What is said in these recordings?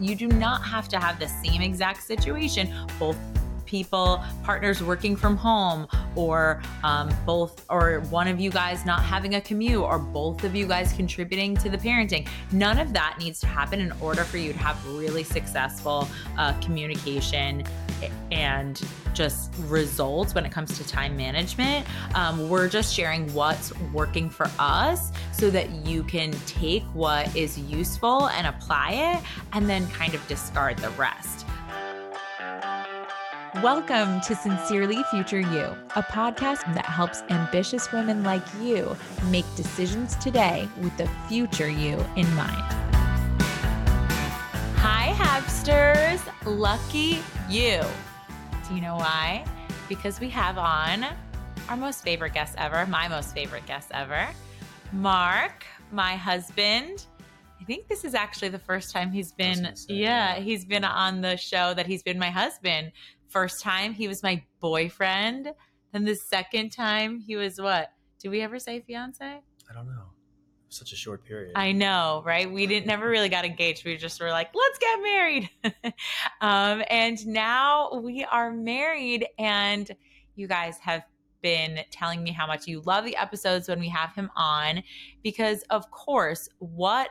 you do not have to have the same exact situation, both people, partners working from home, or um, both, or one of you guys not having a commute, or both of you guys contributing to the parenting. None of that needs to happen in order for you to have really successful uh, communication and just results when it comes to time management. Um, we're just sharing what's working for us so that you can take what is useful and apply it and then kind of discard the rest. Welcome to Sincerely Future You, a podcast that helps ambitious women like you make decisions today with the future you in mind. Hi, Happsters! Lucky you. Do you know why? Because we have on our most favorite guest ever, my most favorite guest ever, Mark, my husband. I think this is actually the first time he's been, say, yeah, yeah, he's been on the show that he's been my husband first time he was my boyfriend. Then the second time he was what? Did we ever say fiance? I don't know. Such a short period. I know, right? We didn't never really got engaged. We just were like, let's get married. um, and now we are married, and you guys have been telling me how much you love the episodes when we have him on because of course what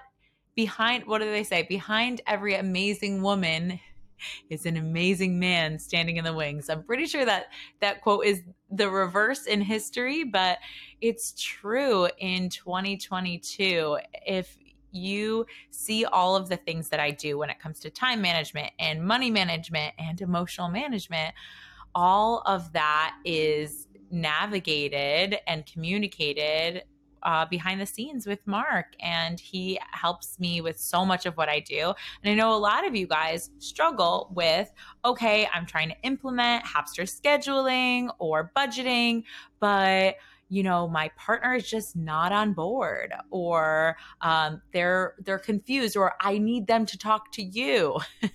behind what do they say behind every amazing woman is an amazing man standing in the wings. I'm pretty sure that that quote is the reverse in history, but it's true in 2022. If you see all of the things that I do when it comes to time management and money management and emotional management, all of that is navigated and communicated uh, behind the scenes with Mark, and he helps me with so much of what I do. And I know a lot of you guys struggle with okay, I'm trying to implement Happster scheduling or budgeting, but you know my partner is just not on board or um, they're they're confused or i need them to talk to you.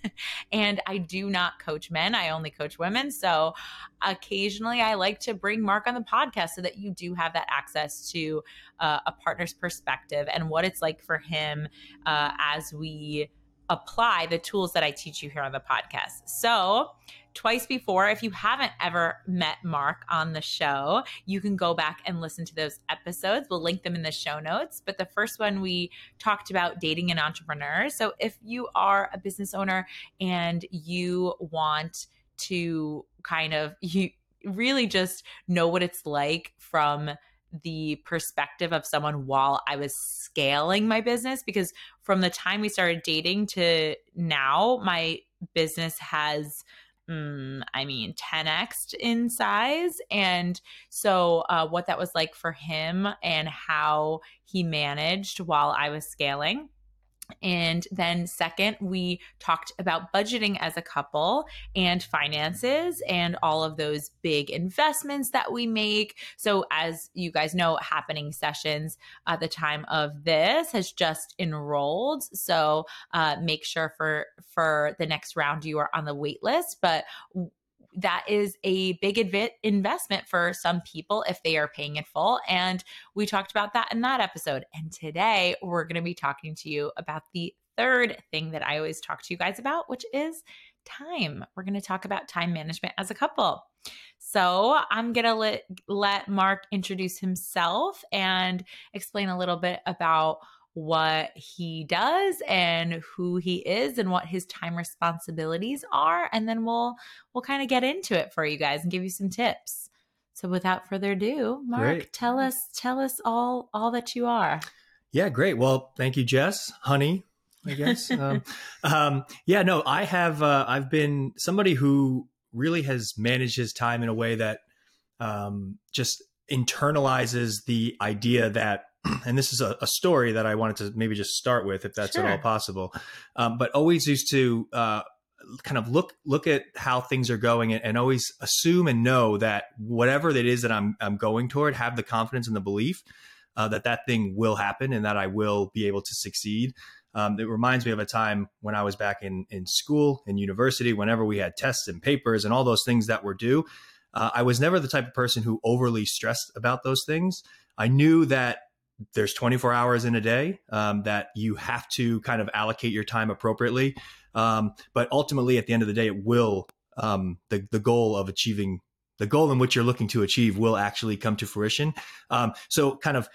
And i do not coach men i only coach women. So occasionally i like to bring mark on the podcast so that you do have that access to uh, a partner's perspective and what it's like for him uh, as we apply the tools that I teach you here on the podcast. So, twice before, if you haven't ever met Mark on the show, you can go back and listen to those episodes. We'll link them in the show notes. But the first one, we talked about dating an entrepreneur. So, if you are a business owner and you want to kind of, you really just know what it's like from the perspective of someone while I was scaling my business because from the time we started dating to now, my business has Mm, I mean, 10x in size. And so, uh, what that was like for him and how he managed while I was scaling. And then, second, we talked about budgeting as a couple and finances and all of those big investments that we make. So, as you guys know, happening sessions at the time of this has just enrolled. So, uh, make sure for for the next round you are on the wait list. But that is a big inv- investment for some people if they are paying in full. And we talked about that in that episode. And today we're going to be talking to you about the third thing that I always talk to you guys about, which is time. We're going to talk about time management as a couple. So I'm going to let, let Mark introduce himself and explain a little bit about what he does and who he is and what his time responsibilities are and then we'll we'll kind of get into it for you guys and give you some tips. So without further ado mark great. tell us tell us all all that you are. Yeah great. Well thank you jess. Honey i guess. Um, um, yeah no i have uh, i've been somebody who really has managed his time in a way that um, just internalizes the idea that and this is a, a, story that I wanted to maybe just start with, if that's sure. at all possible. Um, but always used to uh, kind of look look at how things are going and, and, always assume and know that whatever it is that I'm I'm going toward, have the confidence and the belief uh, that that thing will happen and that I will be able to succeed. Um, it reminds me of a time when I was back in in school in university. Whenever we had tests and papers and all those things that were due, uh, I was never the type of person who overly stressed about those things. I knew that there's 24 hours in a day um, that you have to kind of allocate your time appropriately. Um, but ultimately, at the end of the day, it will um, the the goal of achieving the goal in which you're looking to achieve will actually come to fruition. Um, so, kind of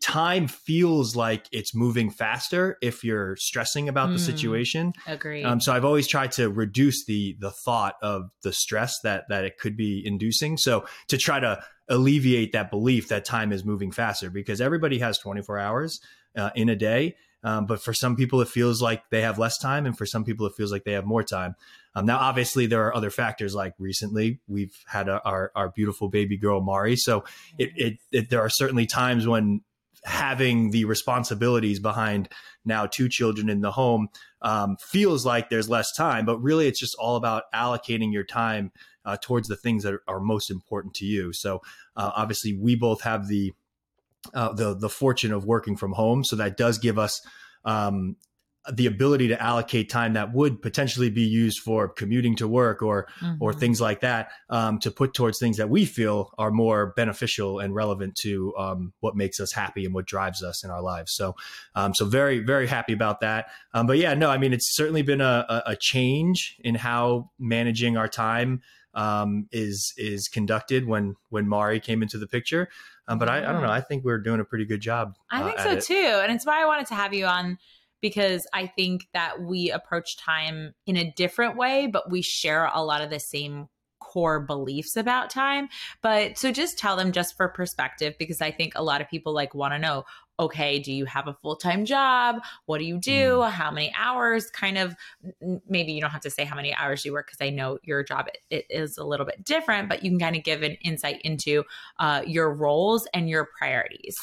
time feels like it's moving faster if you're stressing about mm, the situation. Agree. Um, so I've always tried to reduce the the thought of the stress that that it could be inducing. So to try to alleviate that belief that time is moving faster, because everybody has 24 hours uh, in a day. Um, but for some people, it feels like they have less time, and for some people, it feels like they have more time. Um, now, obviously, there are other factors. Like recently, we've had a, our our beautiful baby girl Mari, so it, it, it there are certainly times when having the responsibilities behind now two children in the home um, feels like there's less time, but really, it's just all about allocating your time uh, towards the things that are, most important to you. So, uh, obviously, we both have the uh, the the fortune of working from home, so that does give us um, the ability to allocate time that would potentially be used for commuting to work or mm-hmm. or things like that um, to put towards things that we feel are more beneficial and relevant to um, what makes us happy and what drives us in our lives. So um, so very very happy about that. Um, but yeah, no, I mean it's certainly been a, a change in how managing our time um, is is conducted when when Mari came into the picture. Um, but I, I, don't know. I think we're doing a pretty good job. I think uh, so it. too, and it's why I wanted to have you on because I think that we approach time in a different way, but we share a lot of the same core beliefs about time. But so just tell them just for perspective, because I think a lot of people like want to know okay, do you have a full time job? What do you do? Mm. How many hours? Kind of, maybe you don't have to say how many hours you work because I know your job it, it is a little bit different, but you can kind of give an insight into uh, your roles and your priorities.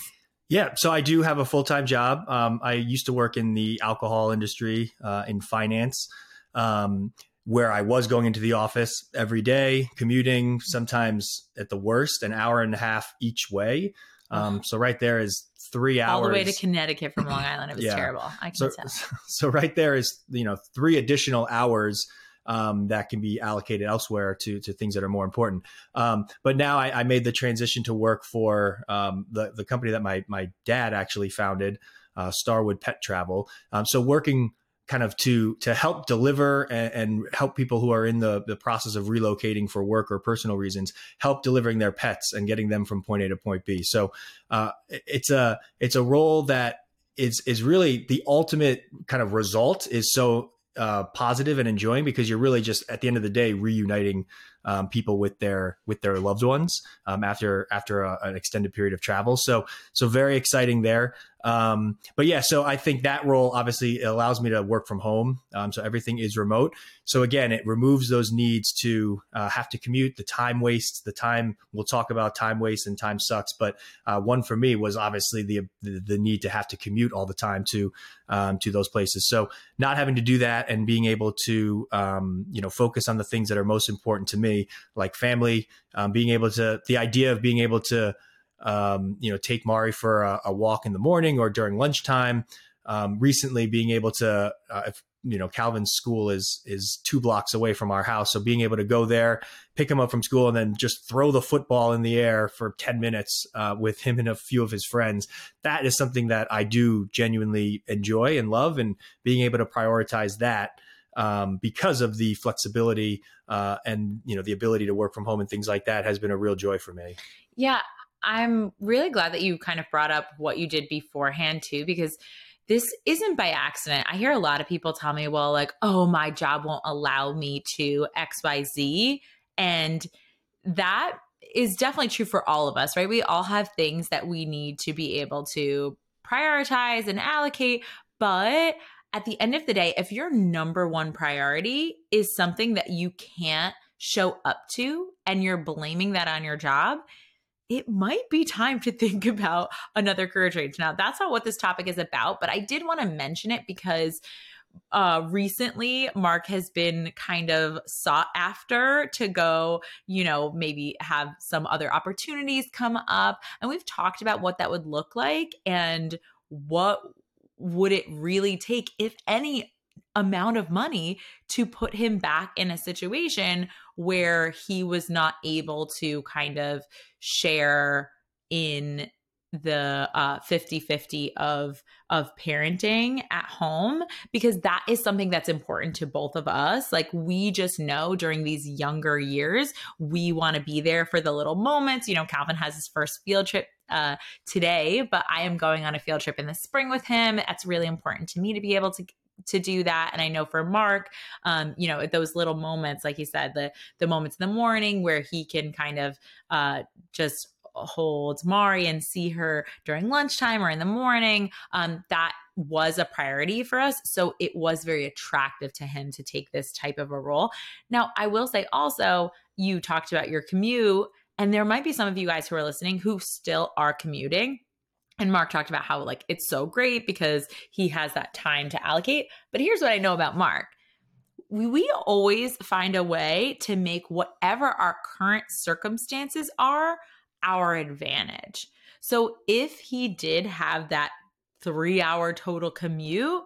Yeah, so I do have a full time job. Um, I used to work in the alcohol industry uh, in finance, um, where I was going into the office every day, commuting, sometimes at the worst, an hour and a half each way. Um, so right there is three hours all the way to Connecticut from Long Island. It was yeah. terrible. I can so, tell. So right there is you know three additional hours um, that can be allocated elsewhere to to things that are more important. Um, but now I, I, made the transition to work for um, the the company that my my dad actually founded, uh, Starwood Pet Travel. Um, so working kind of to to help deliver and, and, help people who are in the the process of relocating for work or personal reasons help delivering their pets and getting them from point A to point B. So uh, it's a it's a role that is is really the ultimate kind of result is so uh, positive and enjoying because you're really just at the end of the day reuniting um, people with their with their loved ones um, after after a, an extended period of travel. So so very exciting there. Um, but yeah, so I think that role obviously allows me to work from home. Um, so everything is remote. So again, it removes those needs to uh, have to commute, the time waste, the time. We'll talk about time waste and time sucks. But uh, one for me was obviously the, the, the need to have to commute all the time to um, to those places. So not having to do that and being able to um, you know focus on the things that are most important to me, like family, um, being able to the idea of being able to um, you know, take Mari for a, a, walk in the morning or during lunchtime. Um, recently, being able to, uh, if, you know, Calvin's school is is two blocks away from our house, so being able to go there, pick him up from school, and then just throw the football in the air for ten minutes uh, with him and a few of his friends. That is something that I do genuinely enjoy and love, and being able to prioritize that. Um, because of the flexibility uh, and you know the ability to work from home and things like that has been a real joy for me. Yeah, I'm really glad that you kind of brought up what you did beforehand too, because this isn't by accident. I hear a lot of people tell me, well, like, oh, my job won't allow me to XYZ. And that is definitely true for all of us, right? We all have things that we need to be able to prioritize and allocate. But at the end of the day, if your number one priority is something that you can't show up to and you're blaming that on your job, it might be time to think about another career change. Now, that's not what this topic is about, but I did want to mention it because uh recently mark has been kind of sought after to go you know maybe have some other opportunities come up and we've talked about what that would look like and what would it really take if any amount of money to put him back in a situation where he was not able to kind of share in the uh 50-50 of of parenting at home because that is something that's important to both of us. Like we just know during these younger years we want to be there for the little moments. You know calvin has his first field trip uh, today but i am going on a field trip in the spring with him. That's really important to me to be able to to do that and i know for mark um, you know those little moments like he said the the moments in the morning where he can kind of uh, just hold Mari and see her during lunchtime or in the morning, um, that was a priority for us. So it was very attractive to him to take this type of a role. Now, I will say also, you talked about your commute, and there might be some of you guys who are listening who still are commuting. And Mark talked about how, like, it's so great because he has that time to allocate. But here's what I know about Mark we, we always find a way to make whatever our current circumstances are our advantage. So if he did have that three hour total commute,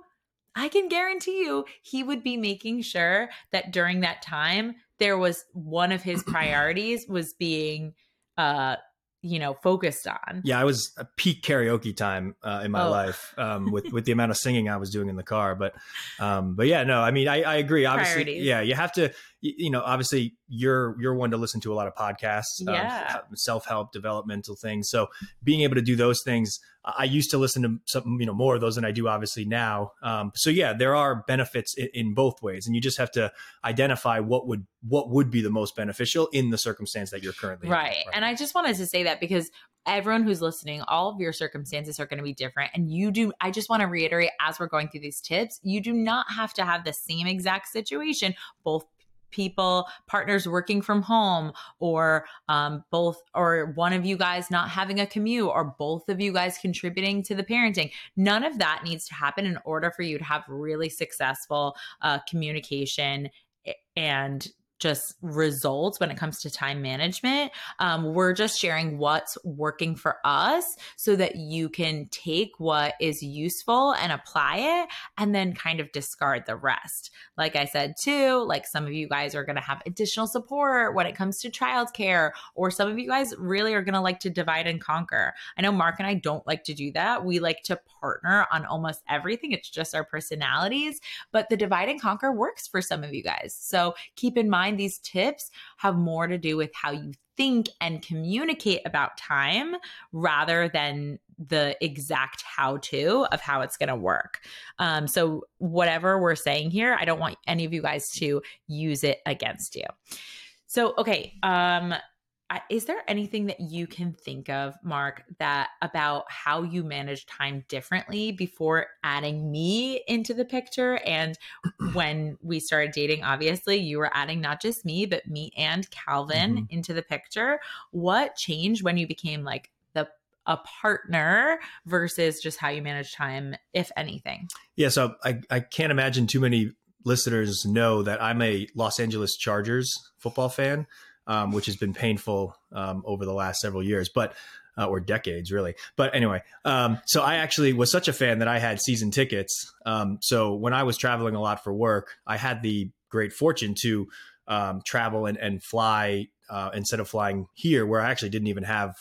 I can guarantee you he would be making sure that during that time, there was one of his priorities was being uh you know focused on yeah i was a peak karaoke time uh, in my oh. life um, with with the amount of singing i was doing in the car but um, but yeah no i mean i, I agree obviously Priorities. yeah you have to you know obviously you're you're one to listen to a lot of podcasts um, yeah. Um, self-help developmental things so being able to do those things i used to listen to some you know more of those than i do obviously now um, so yeah there are benefits in, in both ways and you just have to identify what would what would be the most beneficial in the circumstance that you're currently right. right. And I just wanted to say that because everyone who's listening, all of your circumstances are going to be different. And you do, I just want to reiterate as we're going through these tips, you do not have to have the same exact situation. Both people partners working from home or um, both or one of you guys not having a commute or both of you guys contributing to the parenting. None of that needs to happen in order for you to have really successful uh, communication and just results when it comes to time management. Um, we're just sharing what's working for us so that you can take what is useful and apply it and then kind of discard the rest. Like I said, too, like some of you guys are going to have additional support when it comes to childcare, or some of you guys really are going to like to divide and conquer. I know Mark and I don't like to do that. We like to partner on almost everything, it's just our personalities, but the divide and conquer works for some of you guys. So keep in mind, these tips have more to do with how you think and communicate about time rather than the exact how to of how it's going to work. Um, so, whatever we're saying here, I don't want any of you guys to use it against you. So, okay, um, is there anything that you can think of mark that about how you manage time differently before adding me into the picture? And when we started dating obviously you were adding not just me but me and calvin mm-hmm. into the picture. What changed when you became like the a partner versus just how you manage time if anything? Yeah so i, I can't imagine too many listeners know that i'm a los angeles chargers football fan um, which has been painful um, over the last several years, but uh, or decades really. But anyway, um, so I actually was such a fan that I had season tickets. Um, so when I was traveling a lot for work, I had the great fortune to um, travel and, and fly uh, instead of flying here, where I actually didn't even have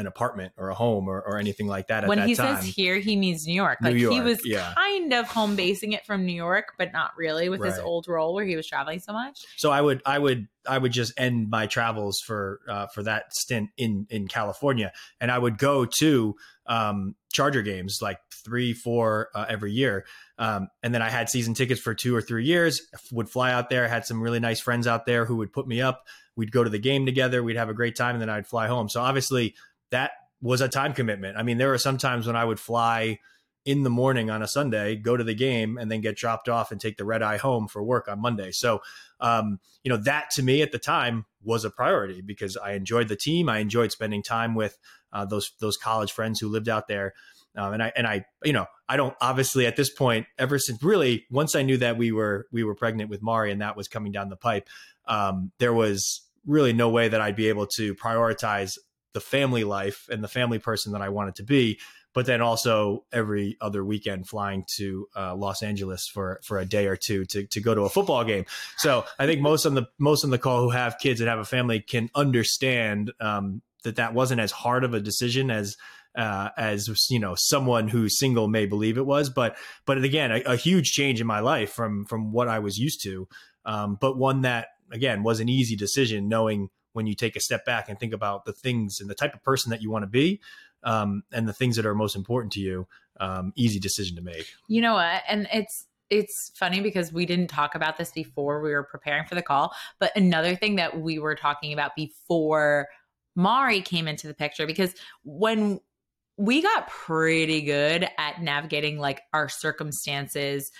an apartment or a home or, or anything like that. when that he time. says here, he means New York. Like York, he was yeah. kind of home basing it from New York, but not really with right. his old role where he was traveling so much. So I would, I would, I would just end my travels for uh, for that stint in in California, and I would go to um, Charger games like three, four uh, every year. Um, and then I had season tickets for two or three years. Would fly out there. Had some really nice friends out there who would put me up. We'd go to the game together. We'd have a great time, and then I'd fly home. So obviously, that was a time commitment. I mean, there were some times when I would fly in the morning on a Sunday, go to the game, and then get dropped off and take the red eye home for work on Monday. So, um, you know, that to me at the time was a priority because I enjoyed the team. I enjoyed spending time with uh, those those college friends who lived out there. Um, and I and I you know I don't obviously at this point ever since really once I knew that we were we were pregnant with Mari and that was coming down the pipe, um, there was really no way that I'd be able to prioritize the family life and the family person that I wanted to be. But then also every other weekend flying to uh, Los Angeles for for a day or two to to go to a football game. So I think most on the most on the call who have kids and have a family can understand um, that that wasn't as hard of a decision as uh, as you know someone who's single may believe it was. But but again, a, a huge change in my life from from what I was used to, um, but one that again was an easy decision, knowing when you take a step back and think about the things and the type of person that you want to be um, and the things that are most important to you um, easy decision to make. You know what? And it's it's funny because we didn't talk about this before we were preparing for the call but another thing that we were talking about before mari came into the picture because when we got pretty good at navigating like our circumstances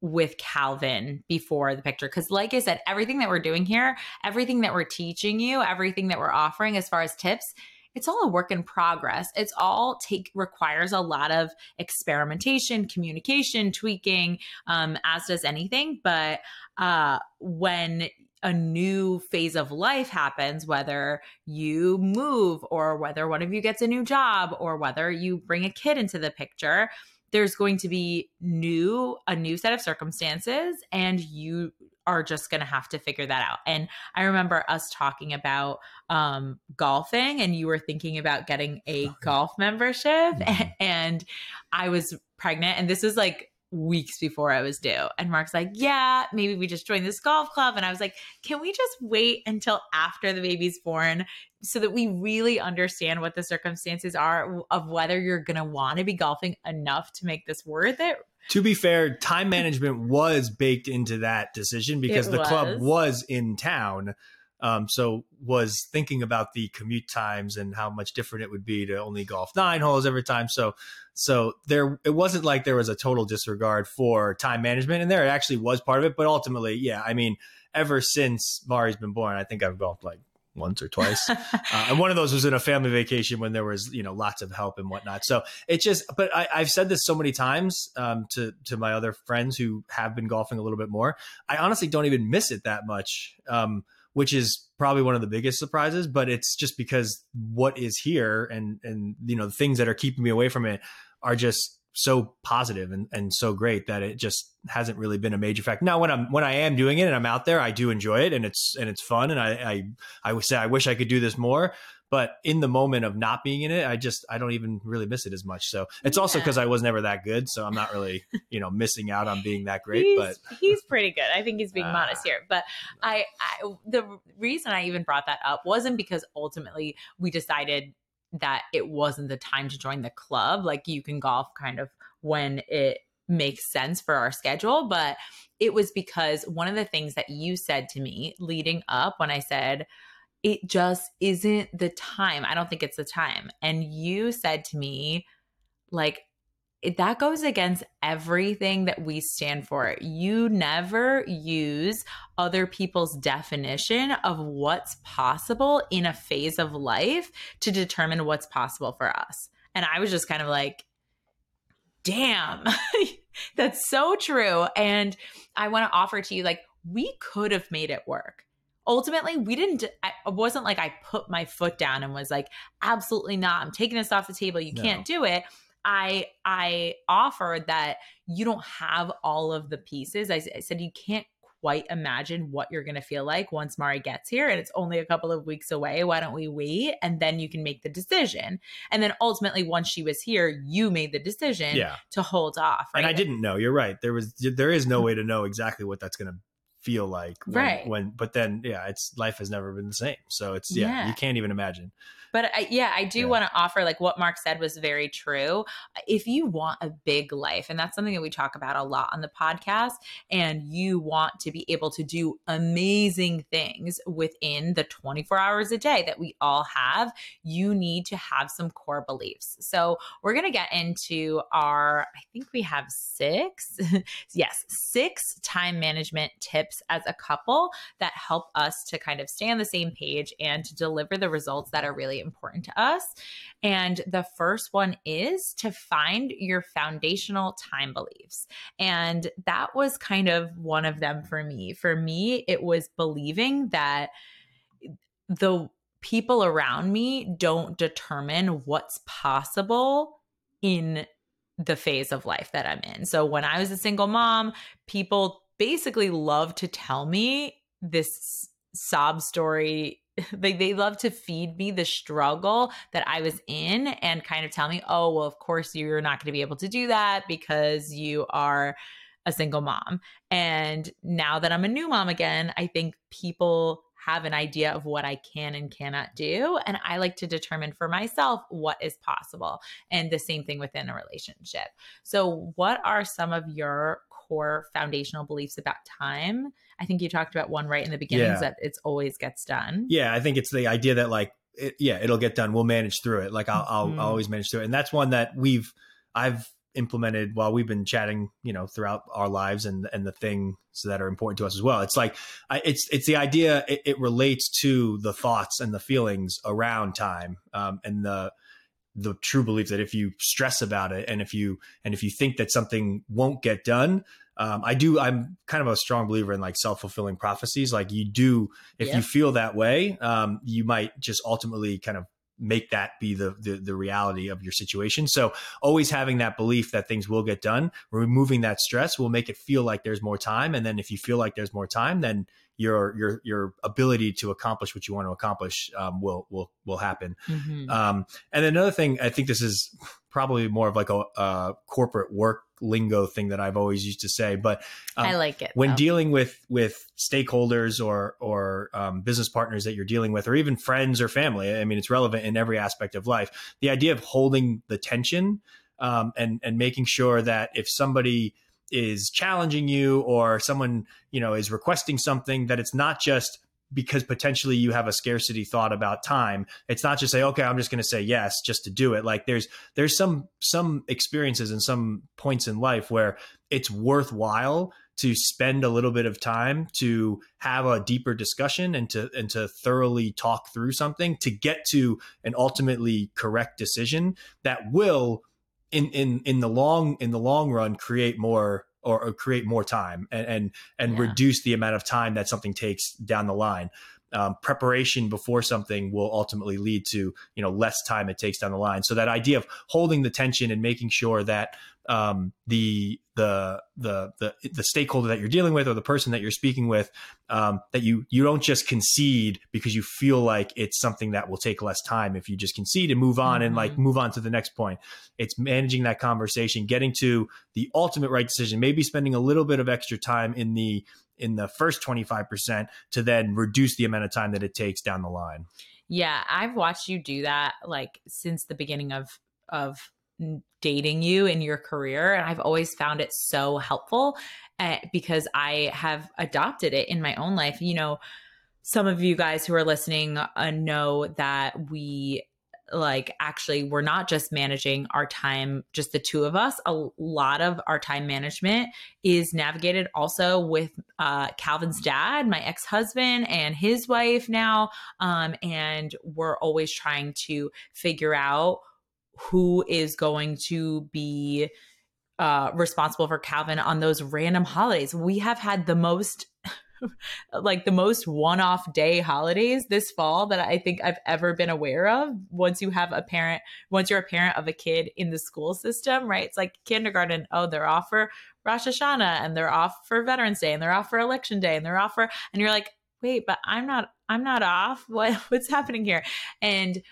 with Calvin before the picture. Because, like I said, everything that we're doing here, everything that we're teaching you, everything that we're offering as far as tips, it's all a work in progress. It's all take requires a lot of experimentation, communication, tweaking, um, as does anything. But uh, when a new phase of life happens, whether you move or whether one of you gets a new job or whether you bring a kid into the picture, there's going to be new a new set of circumstances and you are just going to have to figure that out. And I remember us talking about um, golfing, and you were thinking about getting a golf membership. Mm-hmm. And I was pregnant, and this was like weeks before I was due. And Mark's like, Yeah, maybe we just join this golf club. And I was like, Can we just wait until after the baby's born so that we really understand what the circumstances are of whether you're going to want to be golfing enough to make this worth it? To be fair, time management was baked into that decision because it the was. club was in town. Um, so was thinking about the commute times and how much different it would be to only golf nine holes every time. So, so there, it wasn't like there was a total disregard for time management and there It actually was part of it. But ultimately, yeah, I mean, ever since Mari's been born, I think I've golfed like once or twice. uh, and one of those was in a family vacation when there was, you know, lots of help and whatnot. So it just, but I, have said this so many times um, to to my other friends who have been golfing a little bit more. I honestly don't even miss it that much, um, which is probably one of the biggest surprises. But it's just because what is here and and you know the things that are keeping me away from it are just so positive and, and so great that it just hasn't really been a major factor. Now, when I'm when I am doing it and I'm out there, I do enjoy it and it's and it's fun and I I I would say I wish I could do this more. But in the moment of not being in it, I just I don't even really miss it as much. So it's yeah. also because I was never that good, so I'm not really you know missing out on being that great. He's, but he's pretty good. I think he's being uh, modest here. But I, I the reason I even brought that up wasn't because ultimately we decided that it wasn't the time to join the club. Like you can golf kind of when it makes sense for our schedule. But it was because one of the things that you said to me leading up when I said, it just isn't the time. I don't think it's the time. And you said to me, like, that goes against everything that we stand for. You never use other people's definition of what's possible in a phase of life to determine what's possible for us. And I was just kind of like, damn, that's so true. And I want to offer to you, like, we could have made it work ultimately we didn't it wasn't like i put my foot down and was like absolutely not i'm taking this off the table you no. can't do it I I offered that you don't have all of the pieces. I, I said you can't quite imagine what you're going to feel like once Mari gets here and it's only a couple of weeks away. Why don't we wait and then you can make the decision? And then ultimately once she was here, you made the decision yeah. to hold off. Right? And I didn't know. You're right. There was there is no way to know exactly what that's going to feel like when, right when but then yeah it's life has never been the same so it's yeah, yeah. you can't even imagine but I, yeah, I do yeah. want to offer like what Mark said was very true. If you want a big life, and that's something that we talk about a lot on the podcast, and you want to be able to do amazing things within the 24 hours a day that we all have, you need to have some core beliefs. So we're going to get into our, I think we have six, yes, six time management tips as a couple that help us to kind of stay on the same page and to deliver the results that are really important to us. And the first one is to find your foundational time beliefs. And that was kind of one of them for me. For me, it was believing that the people around me don't determine what's possible in the phase of life that I'm in. So when I was a single mom, people basically love to tell me this sob story they, they love to feed me the struggle that I was in and kind of tell me, oh, well, of course you're not going to be able to do that because you are a single mom. And now that I'm a new mom again, I think people have an idea of what I can and cannot do. And I like to determine for myself what is possible. And the same thing within a relationship. So, what are some of your core foundational beliefs about time? I think you talked about one right in the beginning yeah. that it's always gets done. Yeah, I think it's the idea that like it, yeah, it'll get done. We'll manage through it. Like I'll, mm-hmm. I'll, I'll always manage through it. And that's one that we've I've implemented while we've been chatting, you know, throughout our lives and and the things that are important to us as well. It's like I, it's it's the idea. It, it, relates to the thoughts and the feelings around time um, and the the true belief that if you stress about it and if you and if you think that something won't get done um, i do i'm kind of a strong believer in like self-fulfilling prophecies like you do if yeah. you feel that way um, you might just ultimately kind of make that be the, the, the reality of your situation. So always having that belief that things will get done, removing that stress will make it feel like there's more time. And then if you feel like there's more time, then your your your ability to accomplish what you want to accomplish um, will will will happen. Mm-hmm. Um, and another thing, I think this is probably more of like a, a, corporate work lingo thing that I've always used to say, but um, I like it when though. dealing with with stakeholders or or um, business partners that you're dealing with, or even friends or family. I mean, it's relevant in every aspect of life. The idea of holding the tension um, and and making sure that if somebody is challenging you or someone you know is requesting something that it's not just because potentially you have a scarcity thought about time. It's not just say okay i'm just going to say yes just to do it. Like there's there's some some experiences and some points in life where it's worthwhile to spend a little bit of time to have a deeper discussion and to and to thoroughly talk through something to get to an ultimately correct decision that will in in in the long in the long run create more or, or create more time and and, and yeah. reduce the amount of time that something takes down the line. Um, preparation before something will ultimately lead to you know less time it takes down the line. So that idea of holding the tension and making sure that um, the the the the the stakeholder that you're dealing with or the person that you're speaking with um, that you you don't just concede because you feel like it's something that will take less time if you just concede and move on mm-hmm. and like mm-hmm. move on to the next point it's managing that conversation getting to the ultimate right decision maybe spending a little bit of extra time in the in the first 25% to then reduce the amount of time that it takes down the line yeah i've watched you do that like since the beginning of of dating you in your career. And I've always found it so helpful uh, because I have adopted it in my own life. You know, some of you guys who are listening uh, know that we like actually we're not just managing our time just the two of us a lot of our time management is navigated also with uh, calvin's dad my ex-husband and his wife now um, and we're always trying to figure out who is going to be uh, responsible for Calvin on those random holidays. We have had the most like the most one-off day holidays this fall that I think I've ever been aware of. Once you have a parent, once you're a parent of a kid in the school system, right? It's like kindergarten. Oh, they're off for Rosh Hashanah and they're off for Veterans Day and they're off for Election Day and they're off for, and you're like, wait, but I'm not, I'm not off. What, what's happening here? And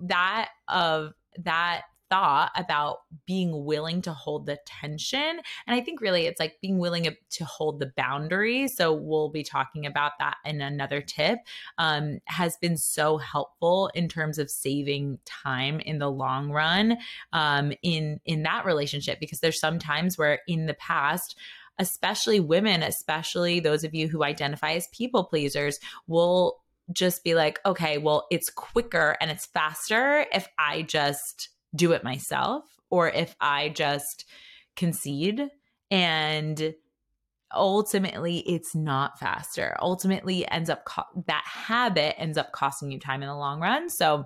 that of that thought about being willing to hold the tension. And I think really it's like being willing to hold the boundary. So we'll be talking about that in another tip, um, has been so helpful in terms of saving time in the long run um, in in that relationship because there's some times where in the past especially women especially those of you who identify as people pleasers will just be like, okay, well, it's quicker and it's faster if I just do it myself or if I just concede. And ultimately, it's not faster. Ultimately, ends up co- that habit ends up costing you time in the long run. So,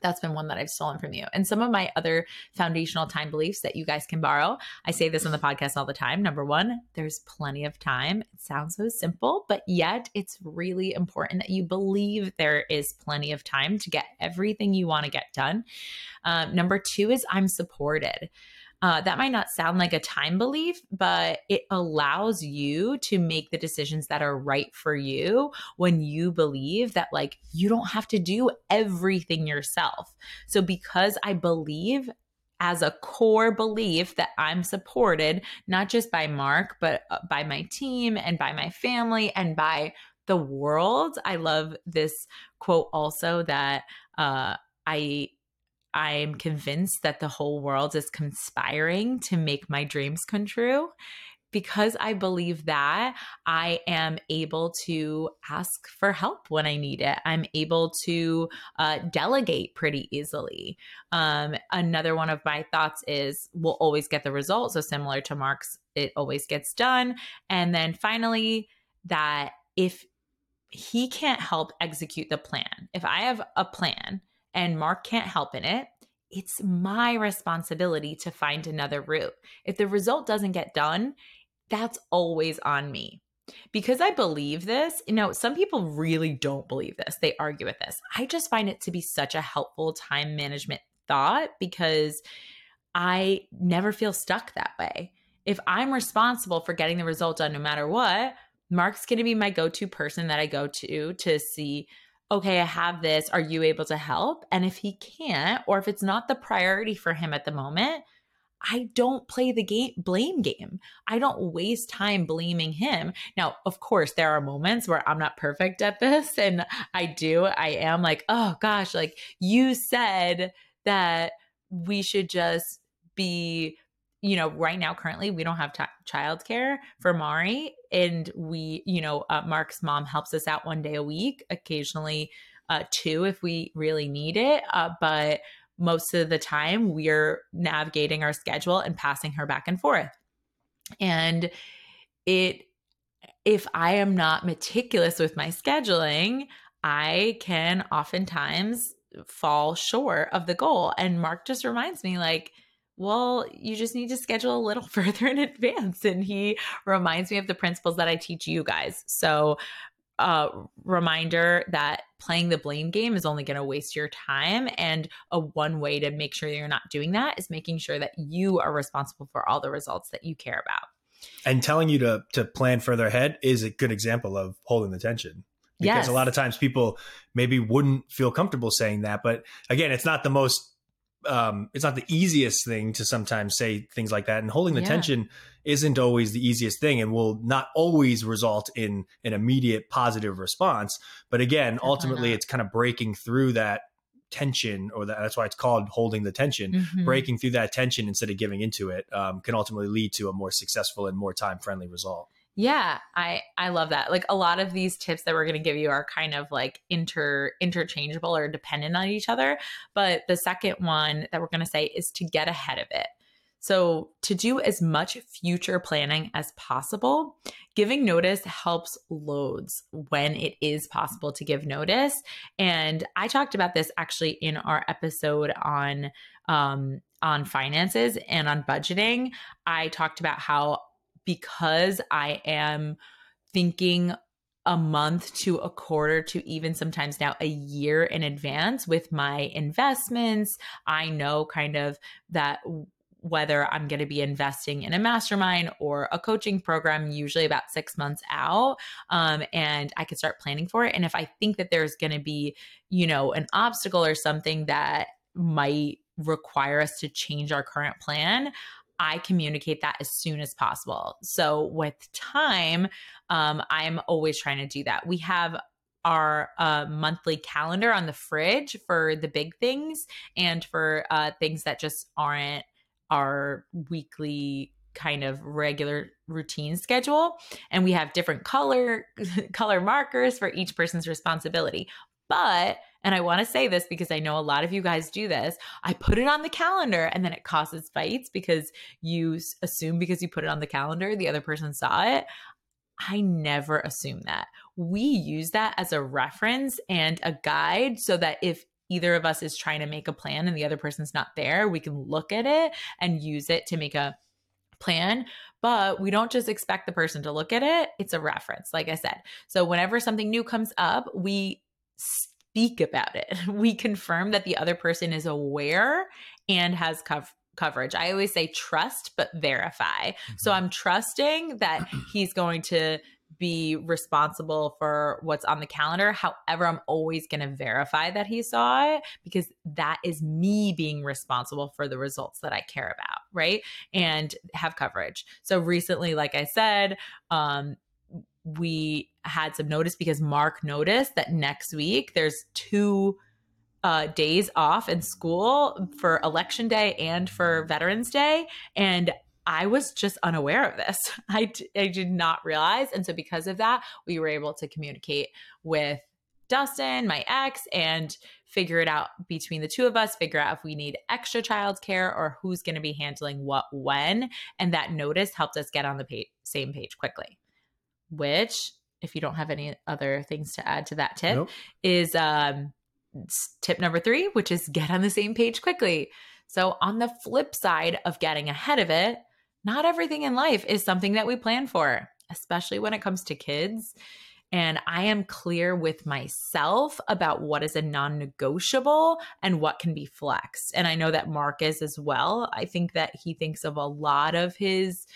that's been one that I've stolen from you. And some of my other foundational time beliefs that you guys can borrow. I say this on the podcast all the time. Number one, there's plenty of time. It sounds so simple, but yet it's really important that you believe there is plenty of time to get everything you want to get done. Um, number two is I'm supported. Uh, that might not sound like a time belief, but it allows you to make the decisions that are right for you when you believe that, like, you don't have to do everything yourself. So, because I believe as a core belief that I'm supported, not just by Mark, but uh, by my team and by my family and by the world. I love this quote also that uh, I I'm convinced that the whole world is conspiring to make my dreams come true. Because I believe that, I am able to ask for help when I need it. I'm able to uh, delegate pretty easily. Um, another one of my thoughts is we'll always get the result. So, similar to Mark's, it always gets done. And then finally, that if he can't help execute the plan, if I have a plan, and Mark can't help in it, it's my responsibility to find another route. If the result doesn't get done, that's always on me. Because I believe this, you know, some people really don't believe this. They argue with this. I just find it to be such a helpful time management thought because I never feel stuck that way. If I'm responsible for getting the result done no matter what, Mark's going to be my go to person that I go to to see okay, I have this. Are you able to help? And if he can't, or if it's not the priority for him at the moment, I don't play the game blame game. I don't waste time blaming him. Now, of course, there are moments where I'm not perfect at this and I do. I am like, "Oh gosh, like you said that we should just be you know, right now, currently, we don't have t- childcare for Mari. And we, you know, uh, Mark's mom helps us out one day a week, occasionally uh, two if we really need it. Uh, but most of the time, we're navigating our schedule and passing her back and forth. And it, if I am not meticulous with my scheduling, I can oftentimes fall short of the goal. And Mark just reminds me, like, well, you just need to schedule a little further in advance. And he reminds me of the principles that I teach you guys. So, uh, reminder that playing the blame game is only going to waste your time. And a one way to make sure you're not doing that is making sure that you are responsible for all the results that you care about. And telling you to to plan further ahead is a good example of holding the tension because yes. a lot of times people maybe wouldn't feel comfortable saying that but again it's not the most um, it's not the easiest thing to sometimes say things like that and holding the yeah. tension isn't always the easiest thing and will not always result in an immediate positive response but again Definitely ultimately not. it's kind of breaking through that tension or that, that's why it's called holding the tension mm-hmm. breaking through that tension instead of giving into it um, can ultimately lead to a more successful and more time friendly result yeah, I I love that. Like a lot of these tips that we're going to give you are kind of like inter interchangeable or dependent on each other, but the second one that we're going to say is to get ahead of it. So, to do as much future planning as possible, giving notice helps loads when it is possible to give notice. And I talked about this actually in our episode on um, on finances and on budgeting. I talked about how because I am thinking a month to a quarter to even sometimes now a year in advance with my investments. I know kind of that whether I'm going to be investing in a mastermind or a coaching program, usually about six months out. Um, and I could start planning for it. And if I think that there's going to be, you know, an obstacle or something that might require us to change our current plan, I communicate that as soon as possible. So with time, um, I'm always trying to do that. We have our uh, monthly calendar on the fridge for the big things and for uh, things that just aren't our weekly kind of regular routine schedule and we have different color color markers for each person's responsibility but and I want to say this because I know a lot of you guys do this. I put it on the calendar and then it causes fights because you assume because you put it on the calendar, the other person saw it. I never assume that. We use that as a reference and a guide so that if either of us is trying to make a plan and the other person's not there, we can look at it and use it to make a plan, but we don't just expect the person to look at it. It's a reference, like I said. So whenever something new comes up, we speak about it. We confirm that the other person is aware and has coverage. I always say trust but verify. Mm-hmm. So I'm trusting that he's going to be responsible for what's on the calendar. However, I'm always going to verify that he saw it because that is me being responsible for the results that I care about, right? And have coverage. So recently, like I said, um, we had some notice because Mark noticed that next week there's two uh, days off in school for election day and for veterans day and I was just unaware of this. I, d- I did not realize. And so, because of that, we were able to communicate with Dustin, my ex, and figure it out between the two of us, figure out if we need extra childcare or who's going to be handling what when. And that notice helped us get on the page, same page quickly, which, if you don't have any other things to add to that tip, Nope. is um, tip number three, which is get on the same page quickly. So, on the flip side of getting ahead of it, not everything in life is something that we plan for, especially when it comes to kids. And I am clear with myself about what is a non negotiable and what can be flexed. And I know that Mark is as well. I think that he thinks of a lot of his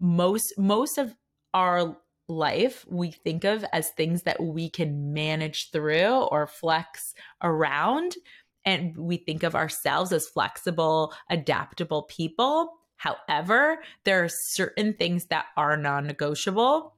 most, most of our life we think of as things that we can manage through or flex around. And we think of ourselves as flexible, adaptable people. However, there are certain things that are non negotiable.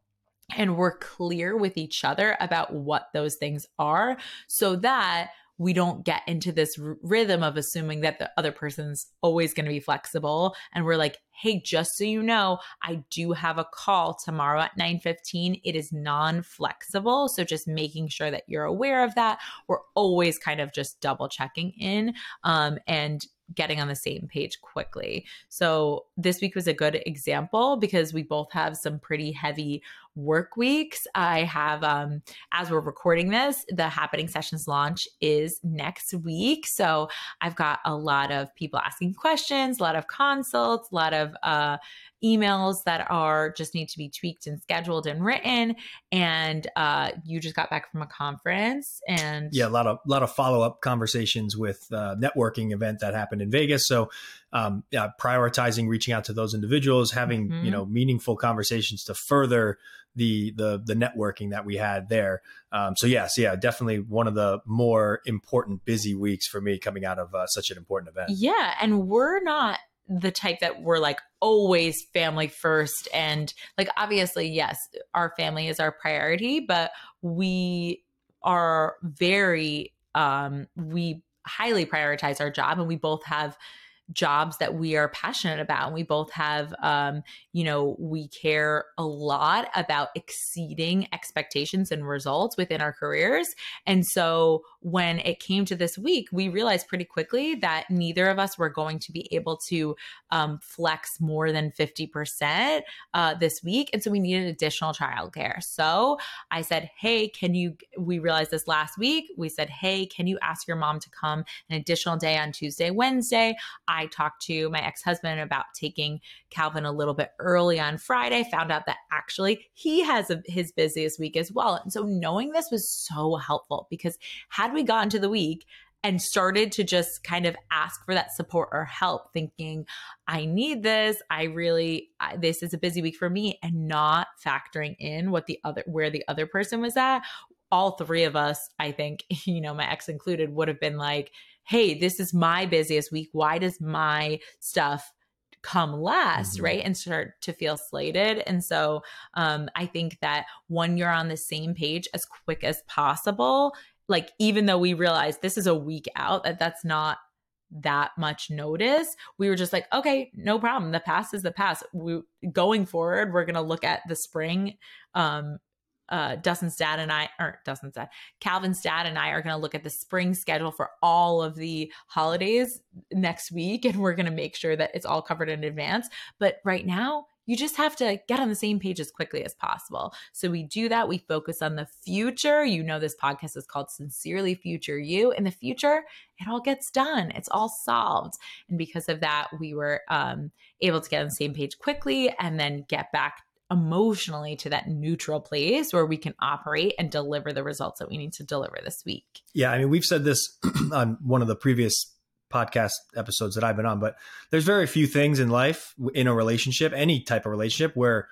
And we're clear with each other about what those things are so that we don't get into this r- rhythm of assuming that the other person's always going to be flexible. And we're like hey just so you know i do have a call tomorrow at 9:15 it is non-flexible so just making sure that you're aware of that. We're always kind of just double checking in um, and getting on the same page quickly. So this week was a good example because we both have some pretty heavy work weeks. I have um as we're recording this, the Happyning sessions launch is next week. So I've got a lot of people asking questions, a lot of consults, a lot of uh emails that are just need to be tweaked and scheduled and written and uh you just got back from a conference and yeah, a lot of lot of follow up conversations with uh, networking event that happened in Vegas. So, um, yeah, prioritizing reaching out to those individuals, having Mhm. you know meaningful conversations to further the the the networking that we had there. Um, so yes, yeah, definitely one of the more important busy weeks for me coming out of uh, such an important event. Yeah, and we're not the type that we're like always family first and like obviously yes, our family is our priority, but we are very um we highly prioritize our job and we both have jobs that we are passionate about and we both have um you know we care a lot about exceeding expectations and results within our careers. And so when it came to this week we realized pretty quickly that neither of us were going to be able to um, flex more than 50% uh, this week and so we needed additional childcare. So i said hey can you we realized this last week. We said hey can you ask your mom to come an additional day on tuesday wednesday? I talked to my ex husband about taking Calvin a little bit early on Friday, found out that actually he has a, his busiest week as well. And so knowing this was so helpful because had we gotten to the week, and started to just kind of ask for that support or help thinking i need this i really I, this is a busy week for me and not factoring in what the other where the other person was at all three of us i think you know my ex included would have been like hey, this is my busiest week. Why does my stuff come last, Mhm. right? And start to feel slated. And so um, I think that when you're on the same page as quick as possible, like even though we realized this is a week out, that that's not that much notice we were just like okay no problem the past is the past we going forward we're going to look at the spring um uh, Dustin's dad and I, or Dustin's dad, Calvin's dad and I are going to look at the spring schedule for all of the holidays next week, and we're going to make sure that it's all covered in advance. But right now, you just have to get on the same page as quickly as possible. So we do that. We focus on the future. You know, this podcast is called Sincerely Future You. In the future, it all gets done. It's all solved. And because of that, we were um, able to get on the same page quickly and then get back emotionally to that neutral place where we can operate and deliver the results that we need to deliver this week. Yeah, I mean, we've said this on one of the previous podcast episodes that I've been on, but there's very few things in life in a relationship, any type of relationship where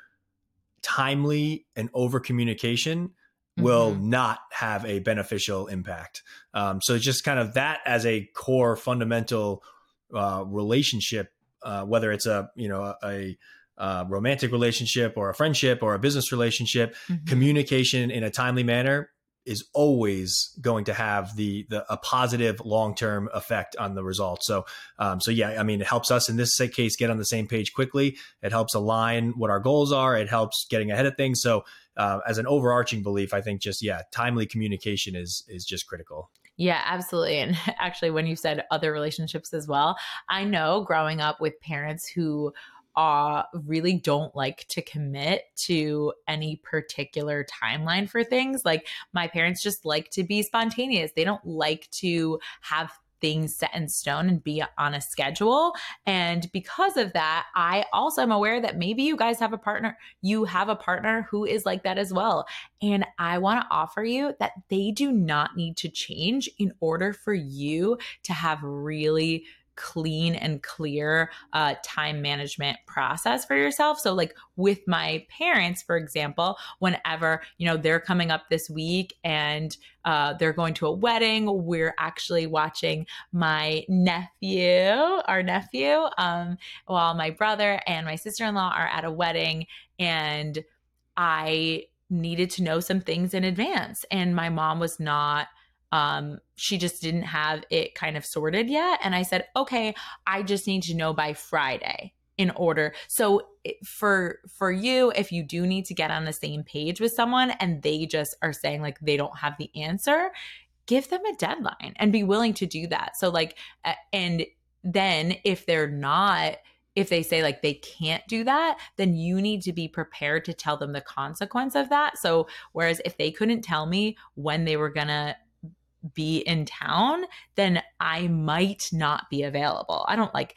timely and over communication will Mhm. not have a beneficial impact. Um, so just kind of that as a core fundamental uh, relationship, uh, whether it's a you know a, a romantic relationship or a friendship or a business relationship, Mhm. communication in a timely manner is always going to have the the a positive long term effect on the result. So um, so yeah, I mean it helps us in this case get on the same page quickly. It helps align what our goals are. It helps getting ahead of things. So uh, as an overarching belief, I think just yeah, timely communication is is just critical. Yeah, absolutely. And actually, when you said other relationships as well, I know growing up with parents who uh, really don't like to commit to any particular timeline for things. Like my parents just like to be spontaneous. They don't like to have things set in stone and be on a schedule. And because of that, I also am aware that maybe you guys have a partner, you have a partner who is like that as well. And I want to offer you that they do not need to change in order for you to have really clean and clear uh, time management process for yourself. So, like with my parents, for example, whenever you know they're coming up this week and uh, they're going to a wedding, we're actually watching my nephew, our nephew, um, while my brother and my sister in law are at a wedding, and I needed to know some things in advance, and my mom was not um she just didn't have it kind of sorted yet. And i said okay i just need to know by friday in order. So for for you if you do need to get on the same page with someone and they just are saying like they don't have the answer give them a deadline and be willing to do that. So like and then if they're not if they say like they can't do that, then you need to be prepared to tell them the consequence of that. So, whereas if they couldn't tell me when they were gonna be in town, then I might not be available. I don't like,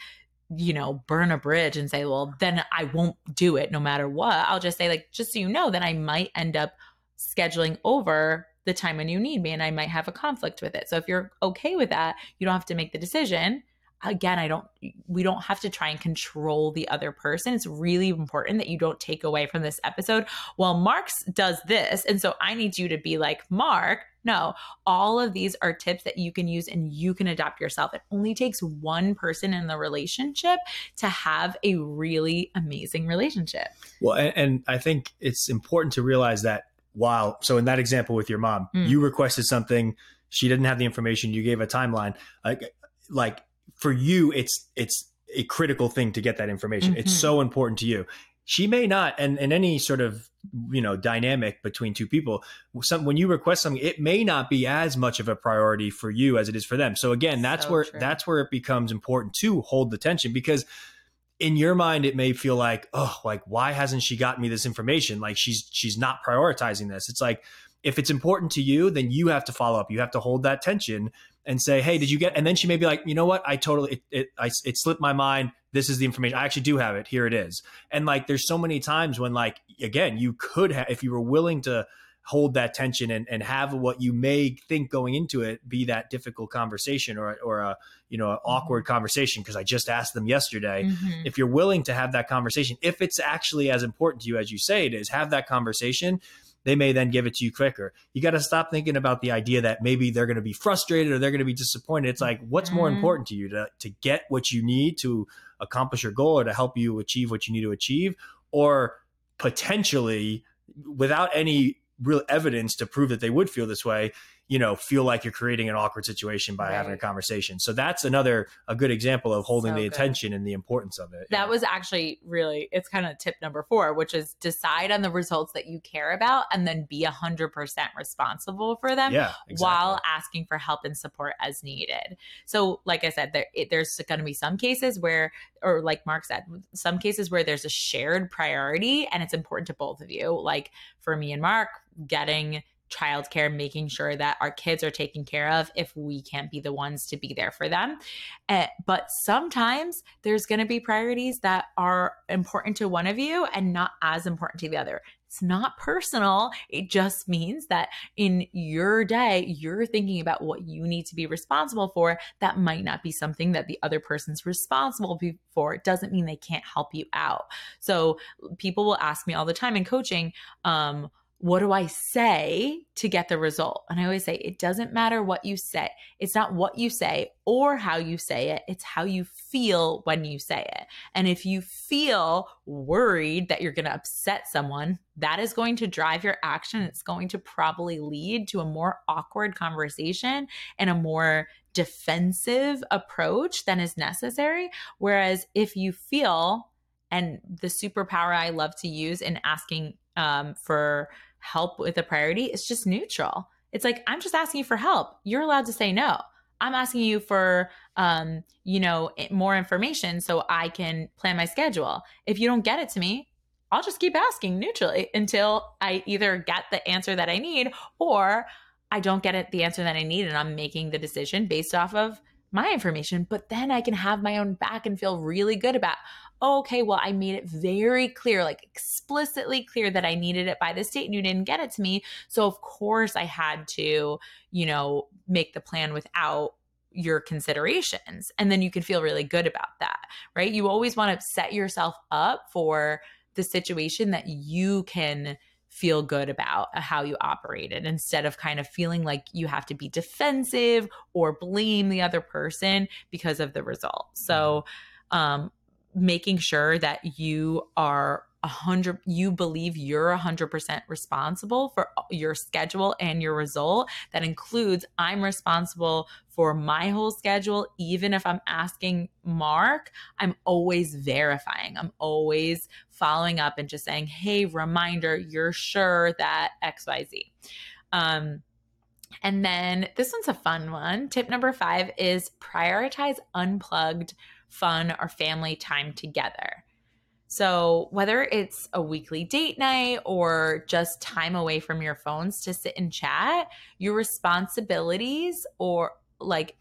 you know, burn a bridge and say, well, then I won't do it no matter what. I'll just say, like, just so you know, then I might end up scheduling over the time when you need me and I might have a conflict with it. So if you're okay with that, you don't have to make the decision again i don't we don't have to try and control the other person. It's really important that you don't take away from this episode. Well mark's does this and so i need you to be like mark no all of these are tips that you can use and you can adopt yourself. It only takes one person in the relationship to have a really amazing relationship. Well and, and i think it's important to realize that while so in that example with your mom mm. you requested something she didn't have the information you gave a timeline like like for you it's it's a critical thing to get that information. Mm-hmm. It's so important to you. She may not, and in any sort of you know dynamic between two people, some when you request something, it may not be as much of a priority for you as it is for them. So again, that's so where true. that's where it becomes important to hold the tension because in your mind it may feel like oh like why hasn't she gotten me this information like she's she's not prioritizing this it's like if it's important to you then you have to follow up you have to hold that tension and say, "Hey, did you get?" And then she may be like, "You know what? I totally it it, I, it slipped my mind. This is the information. I actually do have it. Here it is." And like, there's so many times when, like, again, you could have if you were willing to hold that tension and, and have what you may think going into it be that difficult conversation or or a you know an awkward conversation because I just asked them yesterday. Mhm. If you're willing to have that conversation, if it's actually as important to you as you say it is, have that conversation they may then give it to you quicker. You got to stop thinking about the idea that maybe they're going to be frustrated or they're going to be disappointed. It's like, what's more Mhm. important to you to, to get what you need to accomplish your goal or to help you achieve what you need to achieve? Or potentially, without any real evidence to prove that they would feel this way, you know, feel like you're creating an awkward situation by having a conversation. So that's another, a good example of holding So the good. attention and the importance of it. That was actually really, it's kind of tip number four, which is decide on the results that you care about and then be 100% responsible for them yeah, exactly. while asking for help and support as needed. So, like I said, there, it, there's going to be some cases where, or like Mark said, some cases where there's a shared priority and it's important to both of you. Like for me and Mark, getting childcare, making sure that our kids are taken care of if we can't be the ones to be there for them. Uh, but sometimes there's going to be priorities that are important to one of you and not as important to the other. It's not personal. It just means that in your day, you're thinking about what you need to be responsible for. That might not be something that the other person's responsible for. It doesn't mean they can't help you out. So people will ask me all the time in coaching, um, what do I say to get the result? And I always say, it doesn't matter what you say. It's not what you say or how you say it, it's how you feel when you say it. And if you feel worried that you're going to upset someone, that is going to drive your action. It's going to probably lead to a more awkward conversation and a more defensive approach than is necessary. Whereas if you feel, and the superpower I love to use in asking um, for help with a priority, it's just neutral. It's like, I'm just asking you for help. You're allowed to say no. I'm asking you for, um, you know, more information so I can plan my schedule. If you don't get it to me, I'll just keep asking neutrally until I either get the answer that I need or I don't get it the answer that I need and I'm making the decision based off of my information. But then I can have my own back and feel really good about, oh, okay, well, I made it very clear, like explicitly clear that I needed it by this date and you didn't get it to me. So, of course, I had to, you know, make the plan without your considerations. And then you can feel really good about that, right? You always want to set yourself up for the situation that you can feel good about how you operated instead of kind of feeling like you have to be defensive or blame the other person because of the result. So, mm-hmm. um, making sure that you are a hundred you believe you're a hundred percent responsible for your schedule and your result that includes i'm responsible for my whole schedule even if i'm asking mark i'm always verifying. I'm always following up and just saying hey reminder you're sure that xyz um and then this one's a fun one. Tip number five is prioritize unplugged fun, or family time together. So, whether it's a weekly date night or just time away from your phones to sit and chat, your responsibilities or like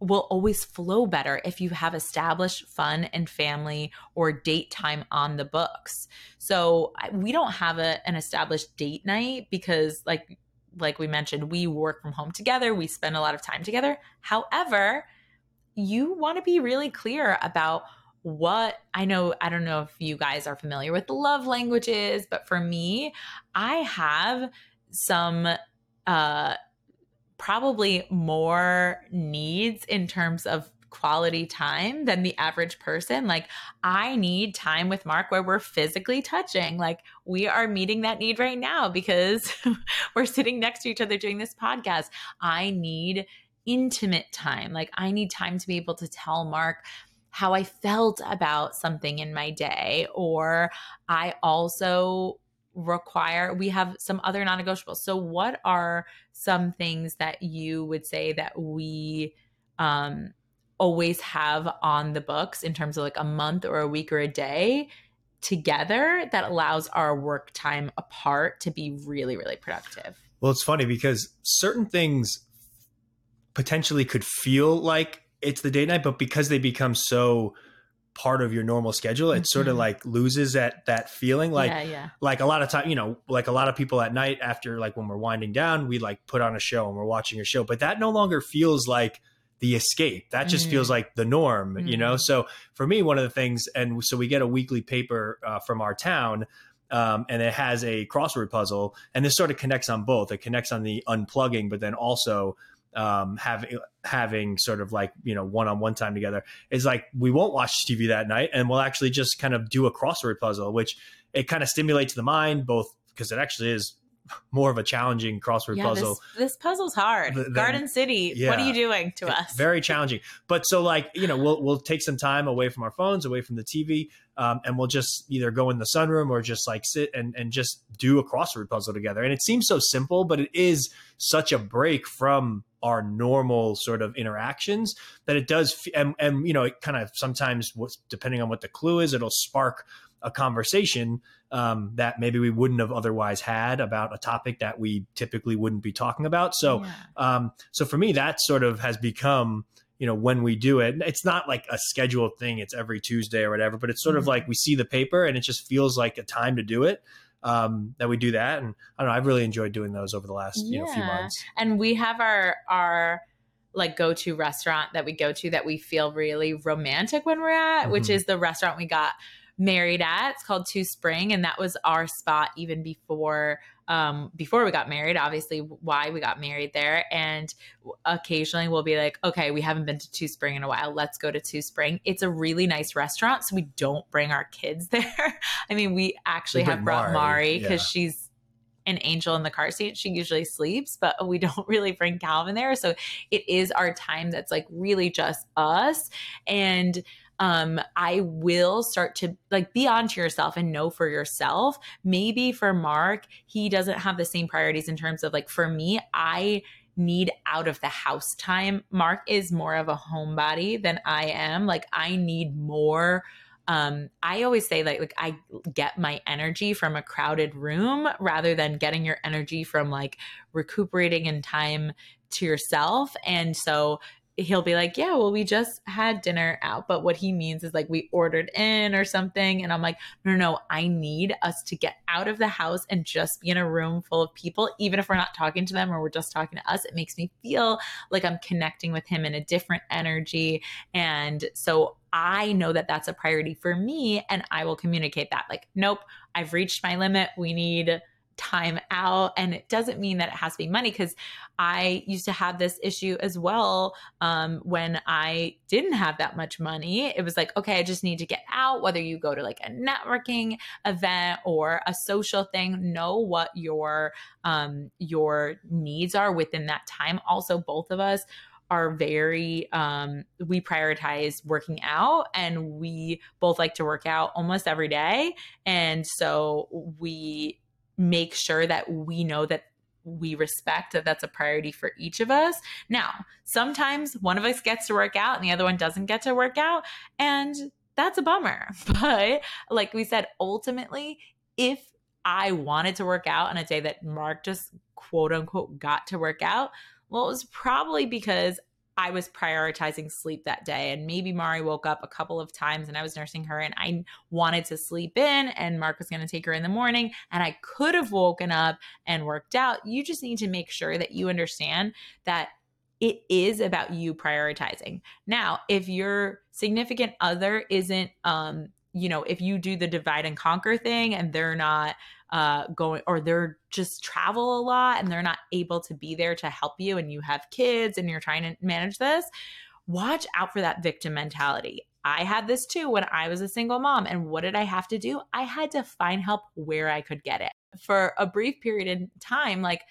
will always flow better if you have established fun and family or date time on the books. So, we don't have a, an established date night because like like we mentioned, we work from home together, we spend a lot of time together. However, you want to be really clear about what I know. I don't know if you guys are familiar with the love languages, but for me, I have some uh probably more needs in terms of quality time than the average person. Like, I need time with Mark where we're physically touching. Like, we are meeting that need right now because we're sitting next to each other doing this podcast. I need intimate time. Like I need time to be able to tell Mark how I felt about something in my day. Or I also require, we have some other non negotiables. So, what are some things that you would say that we, um, always have on the books in terms of like a month or a week or a day together that allows our work time apart to be really really productive well it's funny because certain things potentially could feel like it's the date night, but because they become so part of your normal schedule, it mm-hmm. sort of mm-hmm. like loses that that feeling. Like yeah, yeah. like a lot of time, you know, like a lot of people at night after like when we're winding down, we like put on a show and we're watching a show, but that no longer feels like the escape. That just mm. feels like the norm, mm. you know? Mm. So for me, one of the things, and so we get a weekly paper uh, from our town um, and it has a crossword puzzle and this sort of connects on both. It connects on the unplugging, but then also um, having having sort of like you know one on one time together is like we won't watch TV that night, and we'll actually just kind of do a crossword puzzle, which it kind of stimulates the mind both because it actually is more of a challenging crossword yeah, puzzle. This, this puzzle's hard. Garden City, yeah, what are you doing to us? Very challenging. But so like, you know, we'll we'll take some time away from our phones, away from the TV, um, and we'll just either go in the sunroom or just like sit and and just do a crossword puzzle together. And it seems so simple, but it is such a break from our normal sort of interactions that it does and, and you know it kind of sometimes depending on what the clue is it'll spark a conversation um, that maybe we wouldn't have otherwise had about a topic that we typically wouldn't be talking about. So, yeah. um, so for me, that sort of has become, you know, when we do it, it's not like a scheduled thing. It's every Tuesday or whatever, but it's sort mm-hmm. of like we see the paper and it just feels like a time to do it. um, that we do that. And I don't know, I've really enjoyed doing those over the last you know few months. And we have our our like go to restaurant that we go to that we feel really romantic when we're at, which Mhm. is the restaurant we got married at. It's called Two Spring, and that was our spot even before um before we got married obviously why we got married there. And occasionally we'll be like okay we haven't been to two spring in a while. Let's go to two spring. It's a really nice restaurant so we don't bring our kids there. I mean we actually We have brought Mari, mari because yeah. she's an angel in the car seat. She usually sleeps but we don't really bring calvin there. So it is our time that's like really just us. And um i will start to like be onto yourself and know for yourself. Maybe for mark he doesn't have the same priorities in terms of like for me i need out of the house time. Mark is more of a homebody than i am. Like i need more um i always say like like i get my energy from a crowded room rather than getting your energy from like recuperating in time to yourself. And so he'll be like, Yeah, well, we just had dinner out. But what he means is like we ordered in or something. And I'm like, No, no, no, I need us to get out of the house and just be in a room full of people. Even if we're not talking to them or we're just talking to us, it makes me feel like I'm connecting with him in a different energy. And so I know that that's a priority for me. And I will communicate that like, Nope, I've reached my limit. We need time out. And it doesn't mean that it has to be money because i used to have this issue as well um, when i didn't have that much money. It was like okay i just need to get out whether you go to like a networking event or a social thing know what your um, your needs are within that time. Also both of us are very um we prioritize working out and we both like to work out almost every day. And so we make sure that we know that we respect that that's a priority for each of us. Now, sometimes one of us gets to work out and the other one doesn't get to work out, and that's a bummer. But like we said, ultimately, if I wanted to work out on a day that Mark just quote unquote got to work out, well, it was probably because I was prioritizing sleep that day. And maybe Mari woke up a couple of times and I was nursing her and I wanted to sleep in and Mark was going to take her in the morning and I could have woken up and worked out. You just need to make sure that you understand that it is about you prioritizing. Now, if your significant other isn't um you know, if you do the divide and conquer thing and they're not uh, going or they're just travel a lot and they're not able to be there to help you and you have kids and you're trying to manage this, watch out for that victim mentality. I had this too when I was a single mom. And what did I have to do? I had to find help where I could get it. For a brief period in time, like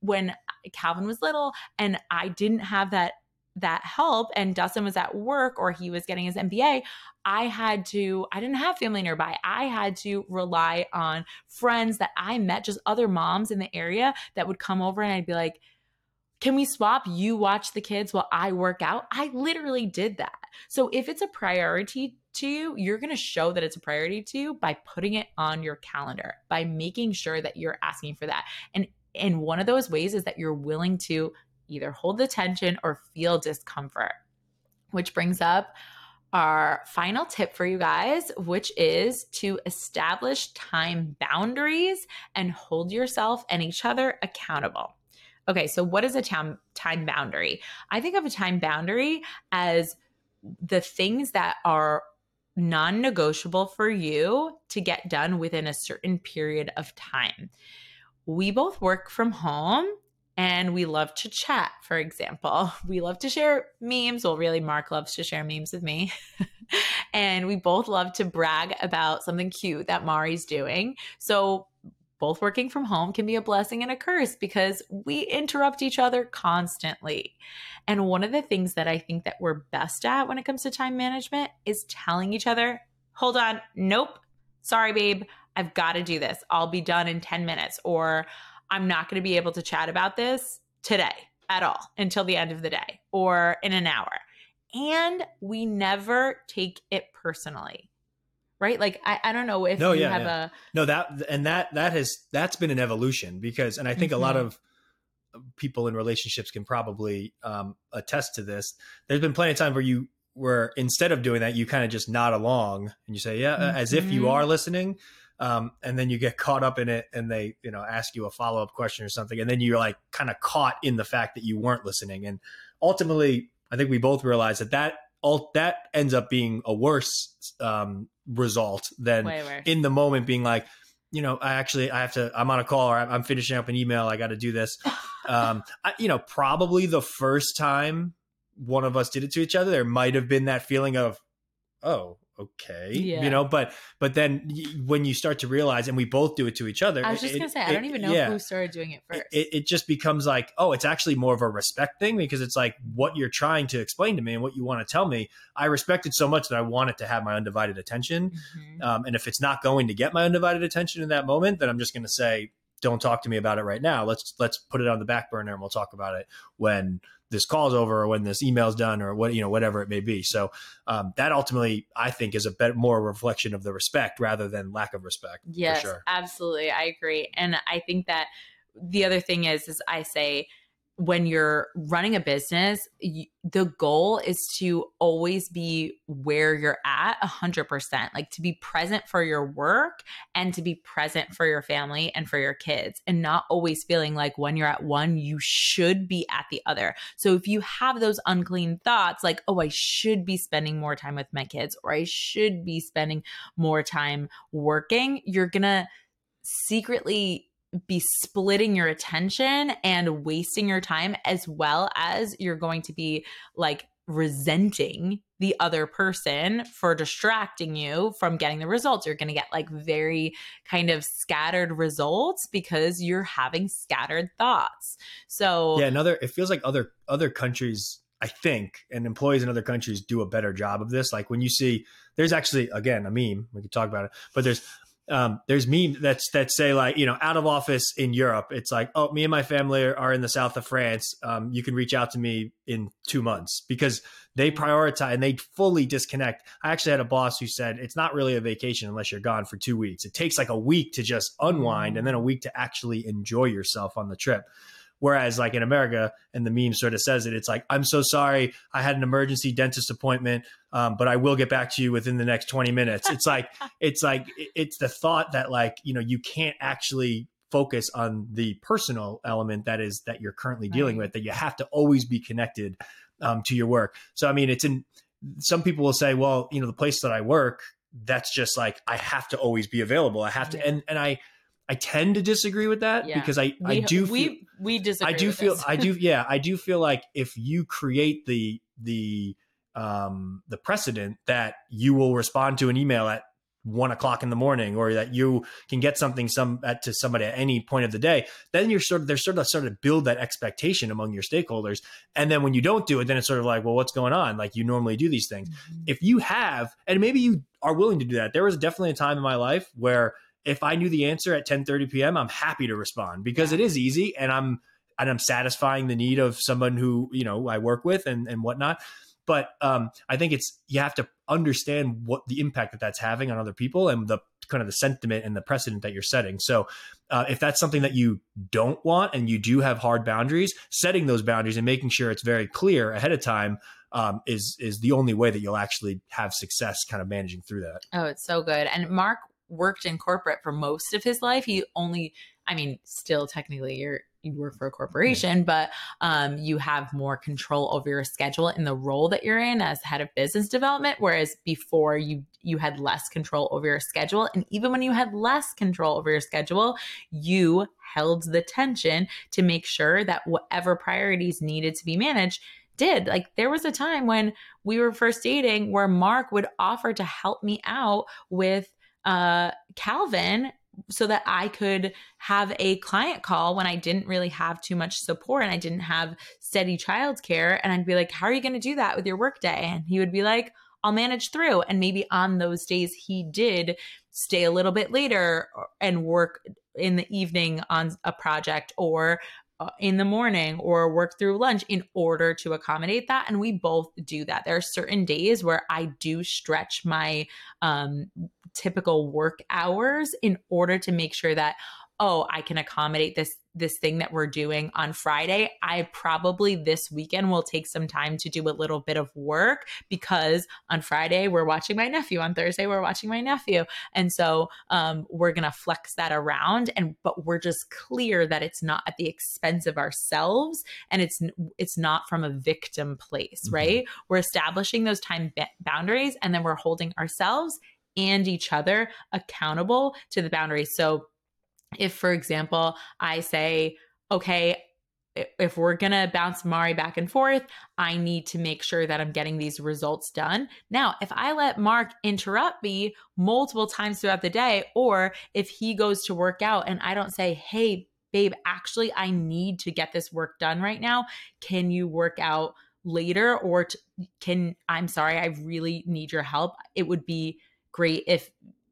when Calvin was little and I didn't have that that help and Dustin was at work or he was getting his MBA, I had to, I didn't have family nearby. I had to rely on friends that I met, just other moms in the area that would come over and I'd be like, can we swap? You watch the kids while I work out. I literally did that. So if it's a priority to you, you're going to show that it's a priority to you by putting it on your calendar, by making sure that you're asking for that. And and one of those ways is that you're willing to either hold the tension or feel discomfort. Which brings up our final tip for you guys, which is to establish time boundaries and hold yourself and each other accountable. Okay, so what is a time time boundary? I think of a time boundary as the things that are non-negotiable for you to get done within a certain period of time. We both work from home and we love to chat, for example. We love to share memes. Well, really, Mark loves to share memes with me. and we both love to brag about something cute that Mari's doing. So, both working from home can be a blessing and a curse because we interrupt each other constantly. And one of the things that I think that we're best at when it comes to time management is telling each other, hold on, nope, sorry, babe, I've got to do this. I'll be done in 10 minutes, or I'm not going to be able to chat about this today at all until the end of the day or in an hour. And we never take it personally. Right? Like I, I don't know if No, you yeah, have yeah. a No, that and that that has that's been an evolution because, and I think a lot Mhm. of people in relationships can probably um, attest to this. There's been plenty of time where you where instead of doing that, you kind of just nod along and you say, "Yeah," uh as if you Mhm. are listening. Um, and then you get caught up in it and they you know ask you a follow-up question or something. And then you're like kind of caught in the fact that you weren't listening. And ultimately i think we both realize that that all that ends up being a worse um, result than in the moment being like you know i actually i have to i'm on a call or i'm finishing up an email. I got to do this. Um, I, you know probably the first time one of us did it to each other there might have been that feeling of oh okay yeah. you know but but then when you start to realize and we both do it to each other i was just it, gonna say i don't even know yeah, who started doing it first it, it, just becomes like oh it's actually more of a respect thing because it's like what you're trying to explain to me and what you want to tell me i respect it so much that i want it to have my undivided attention mm-hmm. um, and if it's not going to get my undivided attention in that moment then i'm just going to say don't talk to me about it right now let's let's put it on the back burner and we'll talk about it when this call's over or when this email's done or what you know whatever it may be. So um, that ultimately i think is a bit more reflection of the respect rather than lack of respect yes sure. absolutely. I agree. And i think that the other thing is is i say when you're running a business, you, the goal is to always be where you're at 100%, like to be present for your work and to be present for your family and for your kids, and not always feeling like when you're at one, you should be at the other. So if you have those unclean thoughts, like, oh, I should be spending more time with my kids, or I should be spending more time working, you're to secretly be splitting your attention and wasting your time as well as you're going to be like resenting the other person for distracting you from getting the results. You're going to get like very kind of scattered results because you're having scattered thoughts. So Yeah, another it feels like other other countries I think and employees in other countries do a better job of this. Like when you see there's actually again a meme, we could talk about it, but there's um, there's memes that's that say like you know out of office in Europe. It's like oh me and my family are, are in the south of France. Um, you can reach out to me in two months because they prioritize and they fully disconnect. I actually had a boss who said it's not really a vacation unless you're gone for two weeks. It takes like a week to just unwind and then a week to actually enjoy yourself on the trip. Whereas like in America, and the meme sort of says it, it's like, I'm so sorry, I had an emergency dentist appointment, um, but I will get back to you within the next 20 minutes. It's like, it's like, it's the thought that like, you know, you can't actually focus on the personal element that is that you're currently dealing right. with, that you have to always be connected um, to your work. So, I mean, it's in, some people will say, well, you know, the place that I work, that's just like, I have to always be available. I have to, and, and I, I tend to disagree with that yeah. because I, we, I do feel, we we disagree. I do feel I do yeah I do feel like if you create the the um the precedent that you will respond to an email at one o'clock in the morning or that you can get something some at, to somebody at any point of the day then you're sort of there's sort of sort of build that expectation among your stakeholders and then when you don't do it then it's sort of like well what's going on like you normally do these things mm-hmm. if you have and maybe you are willing to do that there was definitely a time in my life where if I knew the answer at 10:30 p.m., I'm happy to respond because it is easy and I'm and I'm satisfying the need of someone who you know I work with and and whatnot. But um, I think it's you have to understand what the impact that that's having on other people and the kind of the sentiment and the precedent that you're setting. So uh, if that's something that you don't want and you do have hard boundaries, setting those boundaries and making sure it's very clear ahead of time um, is is the only way that you'll actually have success kind of managing through that. Oh, it's so good. And Mark worked in corporate for most of his life. He only, I mean, still technically you're you work for a corporation, but um, you have more control over your schedule in the role that you're in as head of business development. Whereas before you you had less control over your schedule, and even when you had less control over your schedule, you held the tension to make sure that whatever priorities needed to be managed did. Like there was a time when we were first dating where Mark would offer to help me out with uh, Calvin so that I could have a client call when I didn't really have too much support and I didn't have steady childcare. And I'd be like, How are you going to do that with your workday? And he would be like, I'll manage through. And maybe on those days, he did stay a little bit later and work in the evening on a project or uh, in the morning or work through lunch in order to accommodate that and we both do that. There are certain days where i do stretch my um, typical work hours in order to make sure that oh i can accommodate this this thing that we're doing on Friday, I probably this weekend will take some time to do a little bit of work because on Friday we're watching my nephew, on Thursday we're watching my nephew, and so um, we're gonna flex that around. And but we're just clear that it's not at the expense of ourselves, and it's it's not from a victim place, mm-hmm. right? We're establishing those time ba- boundaries, and then we're holding ourselves and each other accountable to the boundaries. So if, for example, I say, okay, if we're going to bounce Mari back and forth, I need to make sure that I'm getting these results done. Now, if I let Mark interrupt me multiple times throughout the day, or if he goes to work out and I don't say, hey, babe, actually, I need to get this work done right now. Can you work out later? Or t- can, I'm sorry, I really need your help. It would be great if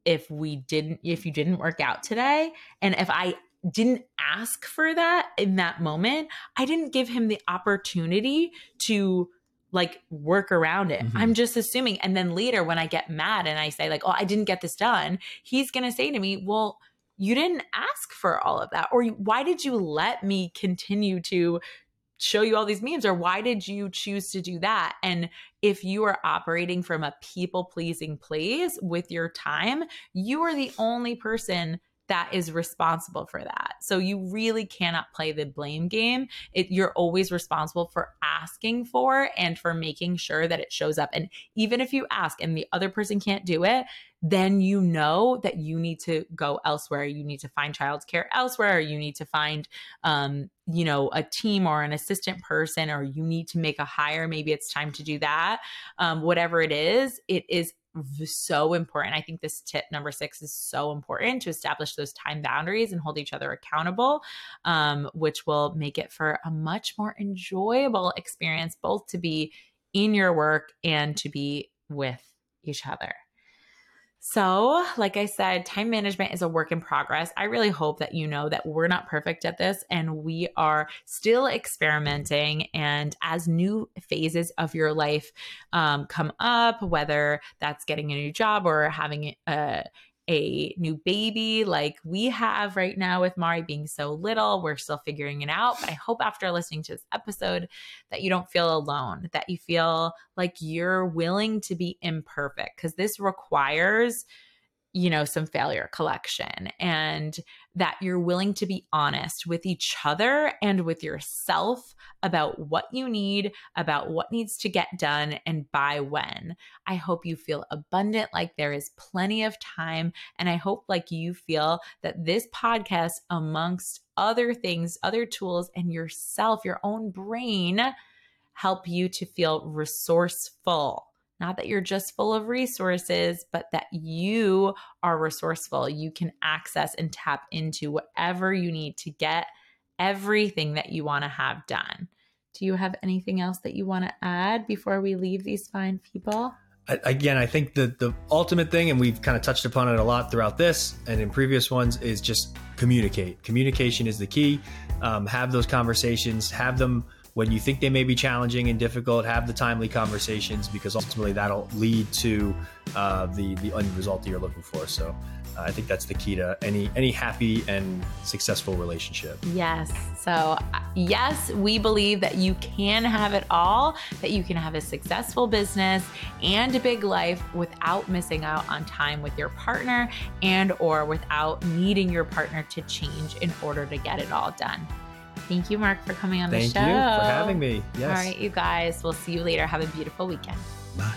if we didn't if you didn't work out today and if I didn't ask for that in that moment, I didn't give him the opportunity to like work around it. Mm-hmm. I'm just assuming. And then later when I get mad and I say like, "Oh, I didn't get this done." He's going to say to me, "Well, you didn't ask for all of that or why did you let me continue to show you all these memes or why did you choose to do that and if you are operating from a people pleasing place with your time you are the only person that is responsible for that. So you really cannot play the blame game. It, you're always responsible for asking for and for making sure that it shows up. And even if you ask and the other person can't do it, then you know that you need to go elsewhere. You need to find childcare elsewhere. You need to find, um, you know, a team or an assistant person, or you need to make a hire. Maybe it's time to do that. Um, whatever it is, it is so important. I think this tip number six is so important to establish those time boundaries and hold each other accountable, um, which will make it for a much more enjoyable experience, both to be in your work and to be with each other. So, like I said, time management is a work in progress. I really hope that you know that we're not perfect at this and we are still experimenting. And as new phases of your life um, come up, whether that's getting a new job or having a a new baby like we have right now with Mari being so little. We're still figuring it out. But I hope after listening to this episode that you don't feel alone, that you feel like you're willing to be imperfect because this requires you know, some failure collection and that you're willing to be honest with each other and with yourself about what you need, about what needs to get done, and by when. I hope you feel abundant, like there is plenty of time. And I hope, like, you feel that this podcast, amongst other things, other tools, and yourself, your own brain, help you to feel resourceful not that you're just full of resources, but that you are resourceful. You can access and tap into whatever you need to get everything that you want to have done. Do you have anything else that you want to add before we leave these fine people? Again, I think the the ultimate thing, and we've kind of touched upon it a lot throughout this and in previous ones, is just communicate. Communication is the key. Um, have those conversations. Have them when you think they may be challenging and difficult, have the timely conversations because ultimately that'll lead to uh, the the end result that you're looking for. So uh, I think that's the key to any any happy and successful relationship. Yes. So uh, yes, we believe that you can have it all, that you can have a successful business and a big life without missing out on time with your partner and or without needing your partner to change in order to get it all done. Thank you, Mark, for coming on Thank the show. Thank you for having me. Yes. All right, you guys. We'll see you later. Have a beautiful weekend. Bye.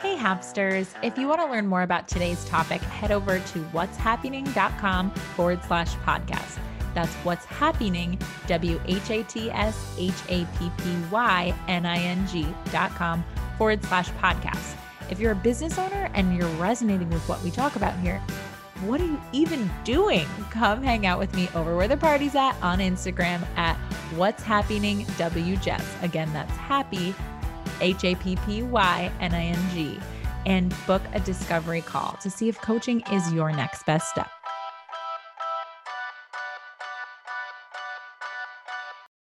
Hey, Happsters. If you want to learn more about today's topic, head over to whatshappyning.com forward slash podcast. That's What's Happyning, W H A T S H A P P Y N I N G dot com forward slash podcast. If you're a business owner and you're resonating with what we talk about here, what are you even doing? Come hang out with me over where the party's at on Instagram at What's Happyning WJess. Again, that's happy, H A P P Y N I N G, and book a discovery call to see if coaching is your next best step.